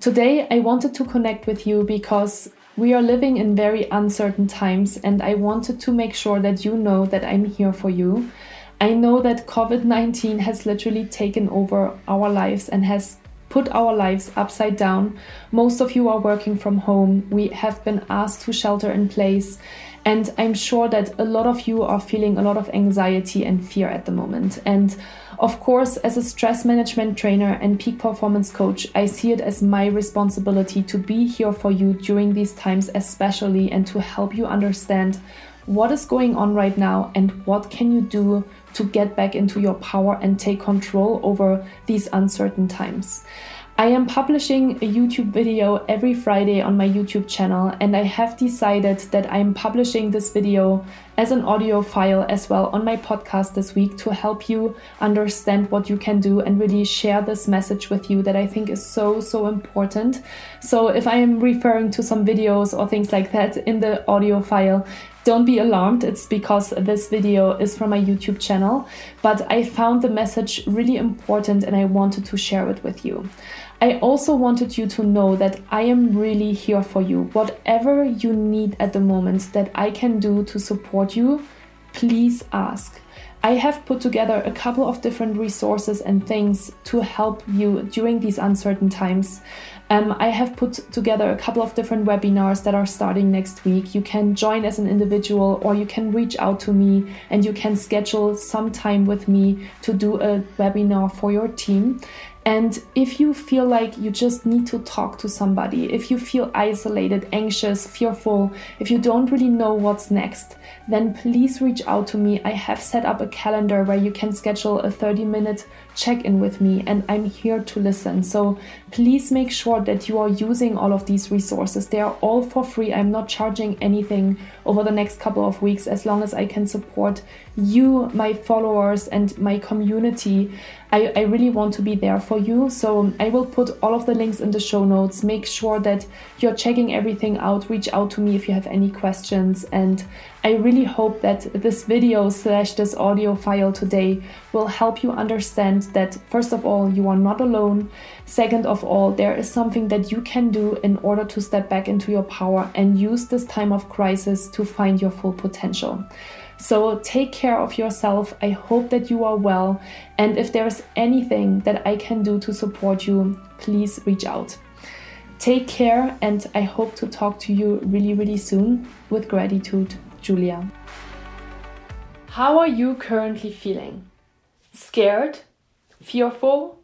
Today, I wanted to connect with you because we are living in very uncertain times, and I wanted to make sure that you know that I'm here for you. I know that COVID 19 has literally taken over our lives and has put our lives upside down. Most of you are working from home. We have been asked to shelter in place. And I'm sure that a lot of you are feeling a lot of anxiety and fear at the moment. And of course, as a stress management trainer and peak performance coach, I see it as my responsibility to be here for you during these times, especially, and to help you understand what is going on right now and what can you do to get back into your power and take control over these uncertain times. I am publishing a YouTube video every Friday on my YouTube channel, and I have decided that I am publishing this video as an audio file as well on my podcast this week to help you understand what you can do and really share this message with you that I think is so, so important. So, if I am referring to some videos or things like that in the audio file, don't be alarmed, it's because this video is from my YouTube channel, but I found the message really important and I wanted to share it with you. I also wanted you to know that I am really here for you. Whatever you need at the moment that I can do to support you, please ask. I have put together a couple of different resources and things to help you during these uncertain times. Um, I have put together a couple of different webinars that are starting next week. You can join as an individual or you can reach out to me and you can schedule some time with me to do a webinar for your team. And if you feel like you just need to talk to somebody, if you feel isolated, anxious, fearful, if you don't really know what's next, then please reach out to me. I have set up a calendar where you can schedule a 30 minute check in with me, and I'm here to listen. So please make sure that you are using all of these resources. They are all for free. I'm not charging anything over the next couple of weeks as long as I can support you, my followers, and my community. I, I really want to be there for you. So I will put all of the links in the show notes. Make sure that you're checking everything out. Reach out to me if you have any questions. And I really hope that this video slash this audio file today will help you understand that, first of all, you are not alone. Second of all, there is something that you can do in order to step back into your power and use this time of crisis to find your full potential. So take care of yourself. I hope that you are well. And if there's anything that I can do to support you, please reach out. Take care, and I hope to talk to you really, really soon. With gratitude, Julia. How are you currently feeling? Scared? Fearful?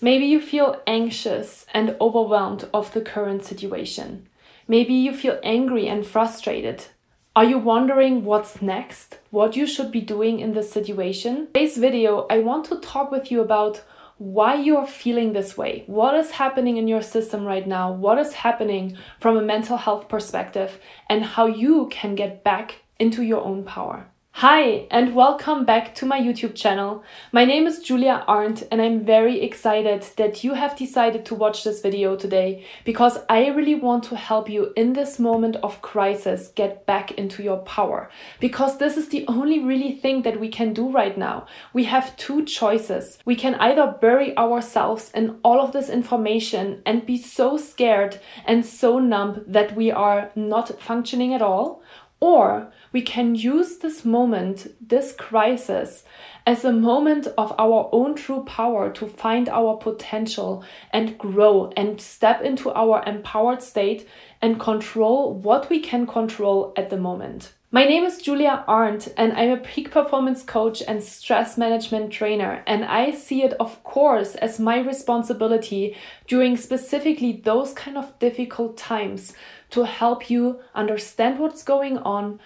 Maybe you feel anxious and overwhelmed of the current situation. Maybe you feel angry and frustrated. Are you wondering what's next? What you should be doing in this situation? In today's video, I want to talk with you about why you're feeling this way. What is happening in your system right now? What is happening from a mental health perspective? And how you can get back into your own power. Hi, and welcome back to my YouTube channel. My name is Julia Arndt, and I'm very excited that you have decided to watch this video today because I really want to help you in this moment of crisis get back into your power. Because this is the only really thing that we can do right now. We have two choices. We can either bury ourselves in all of this information and be so scared and so numb that we are not functioning at all, or we can use this moment, this crisis, as a moment of our own true power to find our potential and grow and step into our empowered state and control what we can control at the moment. My name is Julia Arndt, and I'm a peak performance coach and stress management trainer. And I see it, of course, as my responsibility during specifically those kind of difficult times to help you understand what's going on,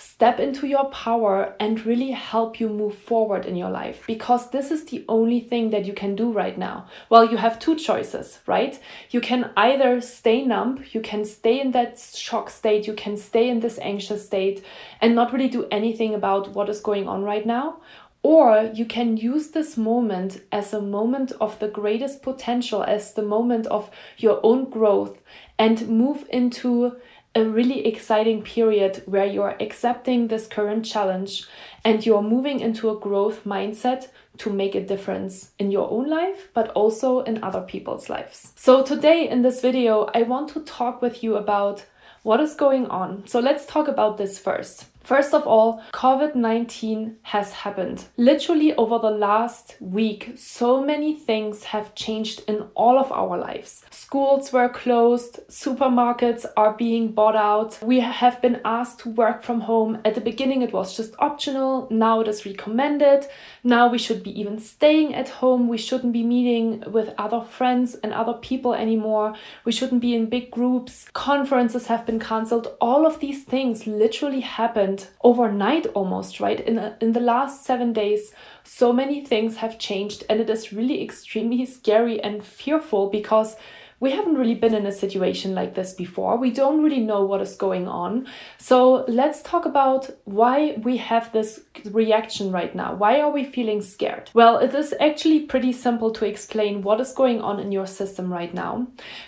step into your power and really help you move forward in your life because this is the only thing that you can do right now. Well, you have two choices, right? You can either stay numb, you can stay in that shock state, you can stay in this anxious state and not really do anything about what is going on right now. Or you can use this moment as a moment of the greatest potential, as the moment of your own growth, and move into a really exciting period where you're accepting this current challenge and you're moving into a growth mindset to make a difference in your own life, but also in other people's lives. So, today in this video, I want to talk with you about what is going on. So, let's talk about this first. First of all, COVID 19 has happened. Literally, over the last week, so many things have changed in all of our lives. Schools were closed, supermarkets are being bought out. We have been asked to work from home. At the beginning, it was just optional, now it is recommended. Now we should be even staying at home. We shouldn't be meeting with other friends and other people anymore. We shouldn't be in big groups. Conferences have been cancelled. All of these things literally happened happened overnight almost, right? In, a, in the last seven days, so many things have changed, and it is really extremely scary and fearful because we haven't really been in a situation like this before. We don't really know what is going on. So let's talk about why we have this reaction right now. Why are we feeling scared? Well, it is actually pretty simple to explain what is going on in your system right now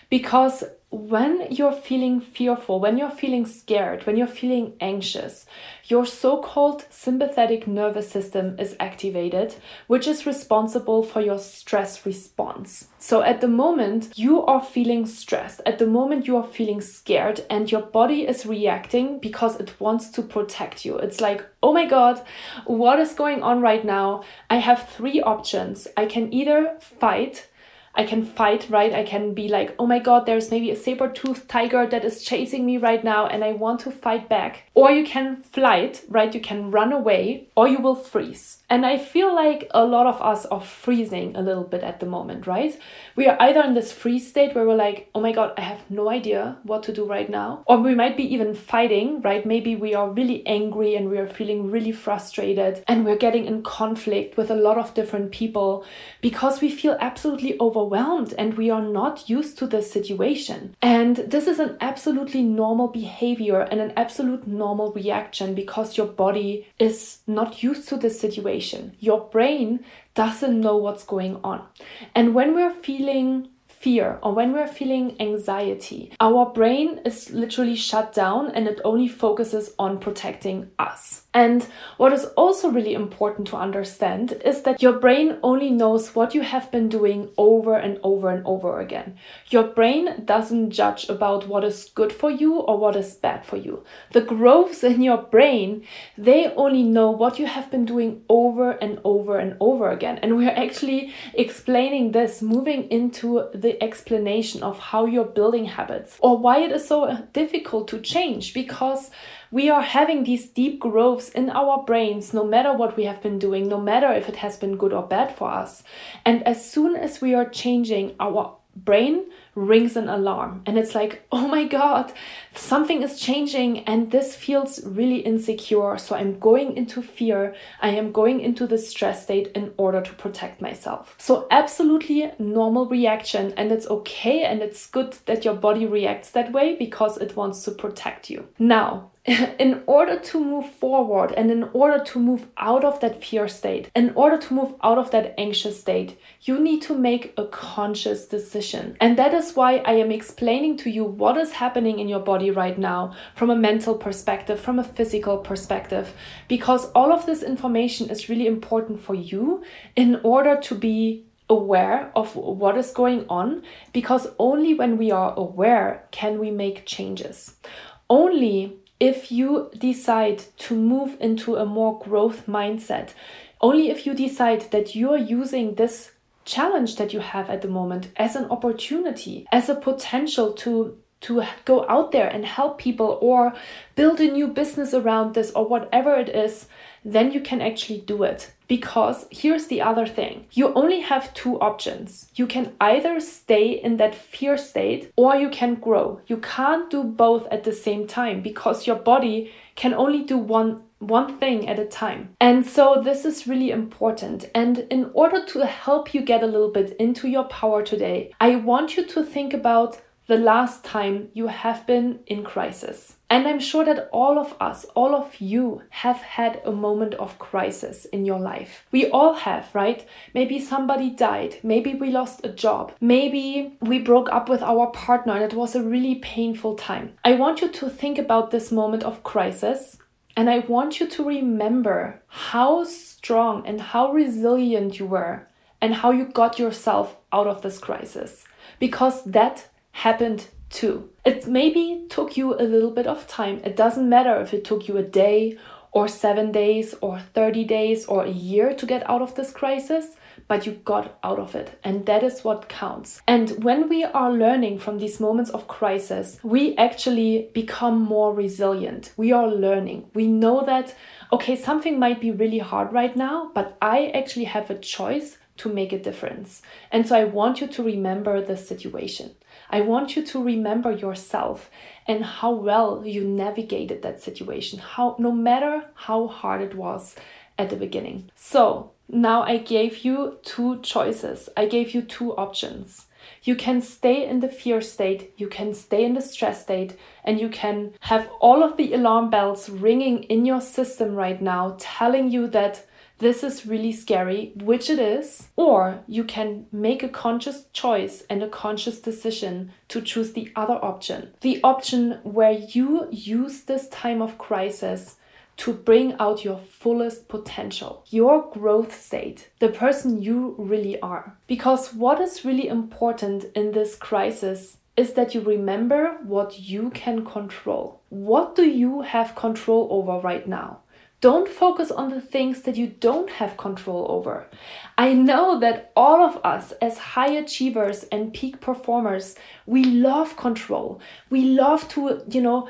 because when you're feeling fearful, when you're feeling scared, when you're feeling anxious, your so called sympathetic nervous system is activated, which is responsible for your stress response. So, at the moment you are feeling stressed, at the moment you are feeling scared, and your body is reacting because it wants to protect you. It's like, oh my god, what is going on right now? I have three options. I can either fight I can fight, right? I can be like, oh my god, there's maybe a saber toothed tiger that is chasing me right now and I want to fight back. Or you can flight, right? You can run away or you will freeze. And I feel like a lot of us are freezing a little bit at the moment, right? We are either in this freeze state where we're like, oh my god, I have no idea what to do right now. Or we might be even fighting, right? Maybe we are really angry and we are feeling really frustrated and we're getting in conflict with a lot of different people because we feel absolutely overwhelmed and we are not used to this situation. And this is an absolutely normal behavior and an absolute normal reaction because your body is not used to this situation. Your brain doesn't know what's going on. And when we're feeling fear or when we're feeling anxiety, our brain is literally shut down and it only focuses on protecting us. And what is also really important to understand is that your brain only knows what you have been doing over and over and over again. Your brain doesn't judge about what is good for you or what is bad for you. The growths in your brain, they only know what you have been doing over and over and over again. And we're actually explaining this, moving into the explanation of how you're building habits or why it is so difficult to change because we are having these deep growths in our brains no matter what we have been doing, no matter if it has been good or bad for us. And as soon as we are changing, our brain rings an alarm and it's like, oh my god, something is changing and this feels really insecure. So I'm going into fear. I am going into the stress state in order to protect myself. So, absolutely normal reaction, and it's okay and it's good that your body reacts that way because it wants to protect you. Now, in order to move forward and in order to move out of that fear state, in order to move out of that anxious state, you need to make a conscious decision. And that is why I am explaining to you what is happening in your body right now from a mental perspective, from a physical perspective, because all of this information is really important for you in order to be aware of what is going on because only when we are aware can we make changes. Only if you decide to move into a more growth mindset, only if you decide that you're using this challenge that you have at the moment as an opportunity, as a potential to to go out there and help people or build a new business around this or whatever it is, then you can actually do it. Because here's the other thing you only have two options. You can either stay in that fear state or you can grow. You can't do both at the same time because your body can only do one one thing at a time. And so this is really important. And in order to help you get a little bit into your power today, I want you to think about the last time you have been in crisis. And I'm sure that all of us, all of you, have had a moment of crisis in your life. We all have, right? Maybe somebody died. Maybe we lost a job. Maybe we broke up with our partner and it was a really painful time. I want you to think about this moment of crisis and I want you to remember how strong and how resilient you were and how you got yourself out of this crisis. Because that happened too. It maybe took you a little bit of time. It doesn't matter if it took you a day or seven days or 30 days or a year to get out of this crisis, but you got out of it. And that is what counts. And when we are learning from these moments of crisis, we actually become more resilient. We are learning. We know that, okay, something might be really hard right now, but I actually have a choice to make a difference. And so I want you to remember the situation. I want you to remember yourself and how well you navigated that situation, how no matter how hard it was at the beginning. So, now I gave you two choices. I gave you two options. You can stay in the fear state, you can stay in the stress state, and you can have all of the alarm bells ringing in your system right now, telling you that this is really scary, which it is, or you can make a conscious choice and a conscious decision to choose the other option. The option where you use this time of crisis to bring out your fullest potential, your growth state, the person you really are. Because what is really important in this crisis is that you remember what you can control. What do you have control over right now? Don't focus on the things that you don't have control over. I know that all of us, as high achievers and peak performers, we love control. We love to, you know,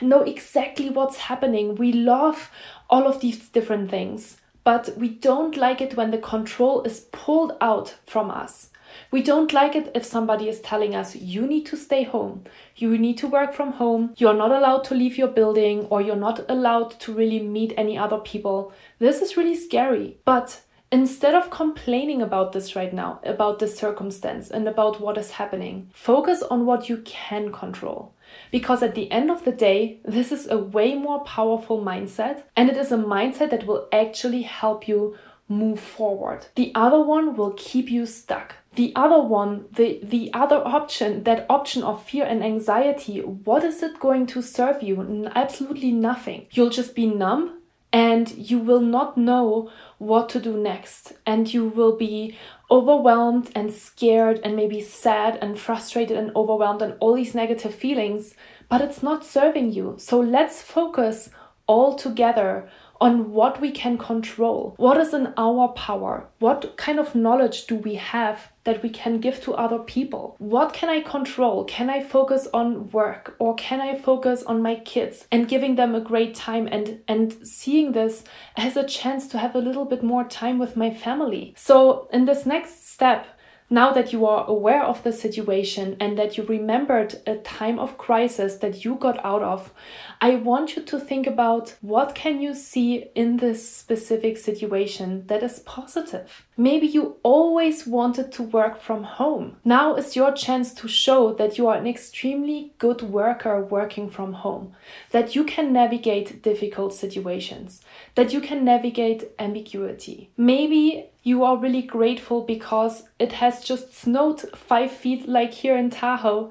know exactly what's happening. We love all of these different things, but we don't like it when the control is pulled out from us. We don't like it if somebody is telling us, you need to stay home, you need to work from home, you're not allowed to leave your building, or you're not allowed to really meet any other people. This is really scary. But Instead of complaining about this right now, about this circumstance and about what is happening, focus on what you can control. Because at the end of the day, this is a way more powerful mindset and it is a mindset that will actually help you move forward. The other one will keep you stuck the other one the the other option that option of fear and anxiety what is it going to serve you? Absolutely nothing. You'll just be numb and you will not know what to do next. And you will be overwhelmed and scared and maybe sad and frustrated and overwhelmed and all these negative feelings but it's not serving you. So let's focus all together on what we can control, what is in our power, what kind of knowledge do we have that we can give to other people. What can I control? Can I focus on work or can I focus on my kids and giving them a great time and and seeing this as a chance to have a little bit more time with my family. So in this next step, now that you are aware of the situation and that you remembered a time of crisis that you got out of, I want you to think about what can you see in this specific situation that is positive. Maybe you always wanted to work from home. Now is your chance to show that you are an extremely good worker working from home, that you can navigate difficult situations, that you can navigate ambiguity. Maybe you are really grateful because it has just snowed five feet like here in Tahoe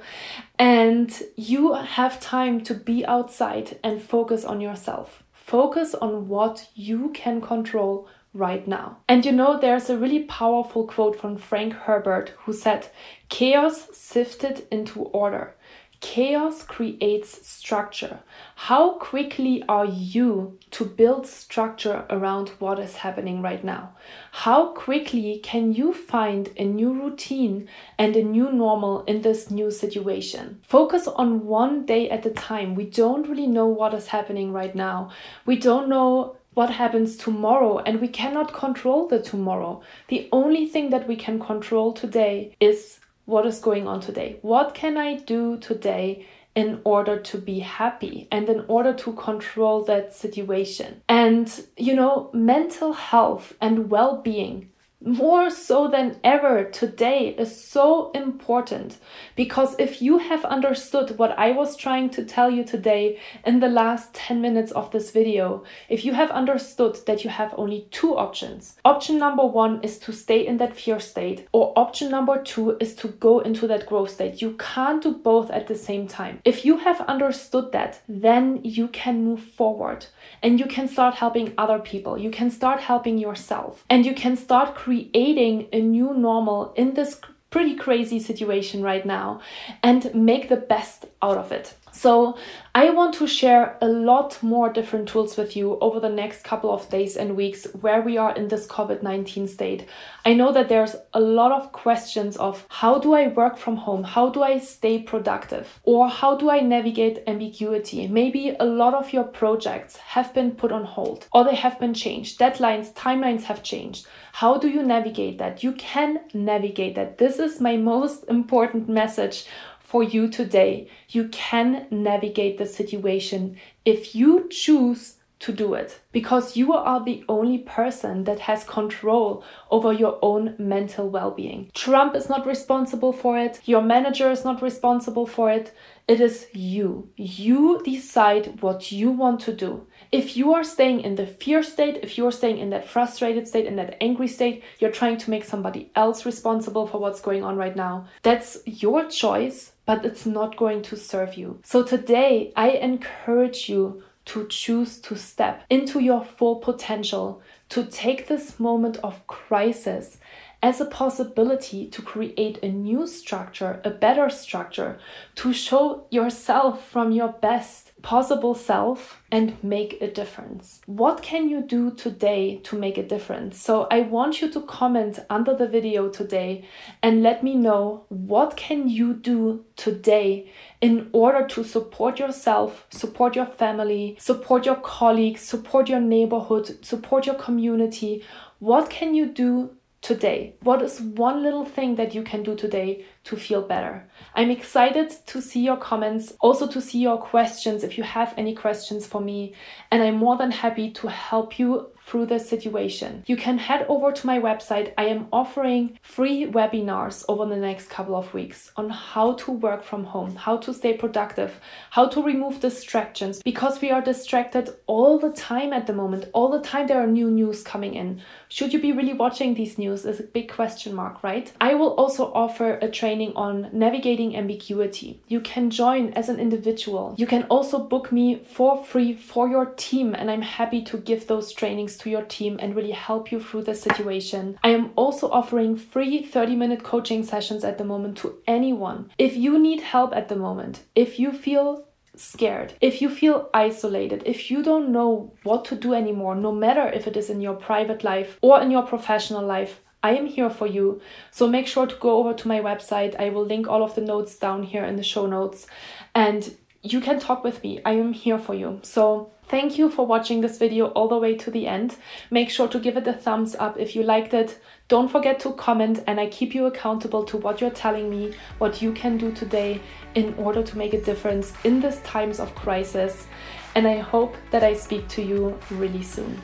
and you have time to be outside and focus on yourself. Focus on what you can control right now. And you know, there's a really powerful quote from Frank Herbert who said, Chaos sifted into order. Chaos creates structure. How quickly are you to build structure around what is happening right now? How quickly can you find a new routine and a new normal in this new situation? Focus on one day at a time. We don't really know what is happening right now. We don't know what happens tomorrow and we cannot control the tomorrow. The only thing that we can control today is what is going on today. What can I do today in order to be happy and in order to control that situation? And, you know, mental health and well being more so than ever today is so important because if you have understood what I was trying to tell you today in the last 10 minutes of this video, if you have understood that you have only two options, option number one is to stay in that fear state, or option number two is to go into that growth state. You can't do both at the same time. If you have understood that, then you can move forward and you can start helping other people. You can start helping yourself and you can start creating a new normal in this pretty crazy situation right now and make the best out of it. So, I want to share a lot more different tools with you over the next couple of days and weeks where we are in this COVID 19 state. I know that there's a lot of questions of how do I work from home? How do I stay productive? Or how do I navigate ambiguity? Maybe a lot of your projects have been put on hold or they have been changed. Deadlines, timelines have changed. How do you navigate that? You can navigate that. This is my most important message for you today. You can navigate the situation if you choose to do it because you are the only person that has control over your own mental well being. Trump is not responsible for it, your manager is not responsible for it. It is you. You decide what you want to do. If you are staying in the fear state, if you are staying in that frustrated state, in that angry state, you're trying to make somebody else responsible for what's going on right now. That's your choice, but it's not going to serve you. So today, I encourage you to choose to step into your full potential, to take this moment of crisis as a possibility to create a new structure, a better structure, to show yourself from your best possible self and make a difference. What can you do today to make a difference? So I want you to comment under the video today and let me know what can you do today in order to support yourself, support your family, support your colleagues, support your neighborhood, support your community. What can you do today? What is one little thing that you can do today to feel better? I'm excited to see your comments, also to see your questions if you have any questions for me, and I'm more than happy to help you through this situation. You can head over to my website. I am offering free webinars over the next couple of weeks on how to work from home, how to stay productive, how to remove distractions because we are distracted all the time at the moment. All the time there are new news coming in. Should you be really watching these news is a big question mark, right? I will also offer a training on navigating ambiguity. You can join as an individual. You can also book me for free for your team and I'm happy to give those trainings to your team and really help you through the situation. I am also offering free 30 minute coaching sessions at the moment to anyone. If you need help at the moment, if you feel scared, if you feel isolated, if you don't know what to do anymore, no matter if it is in your private life or in your professional life, I am here for you. So make sure to go over to my website. I will link all of the notes down here in the show notes and you can talk with me. I am here for you. So Thank you for watching this video all the way to the end. Make sure to give it a thumbs up if you liked it. Don't forget to comment and I keep you accountable to what you're telling me, what you can do today in order to make a difference in these times of crisis. And I hope that I speak to you really soon.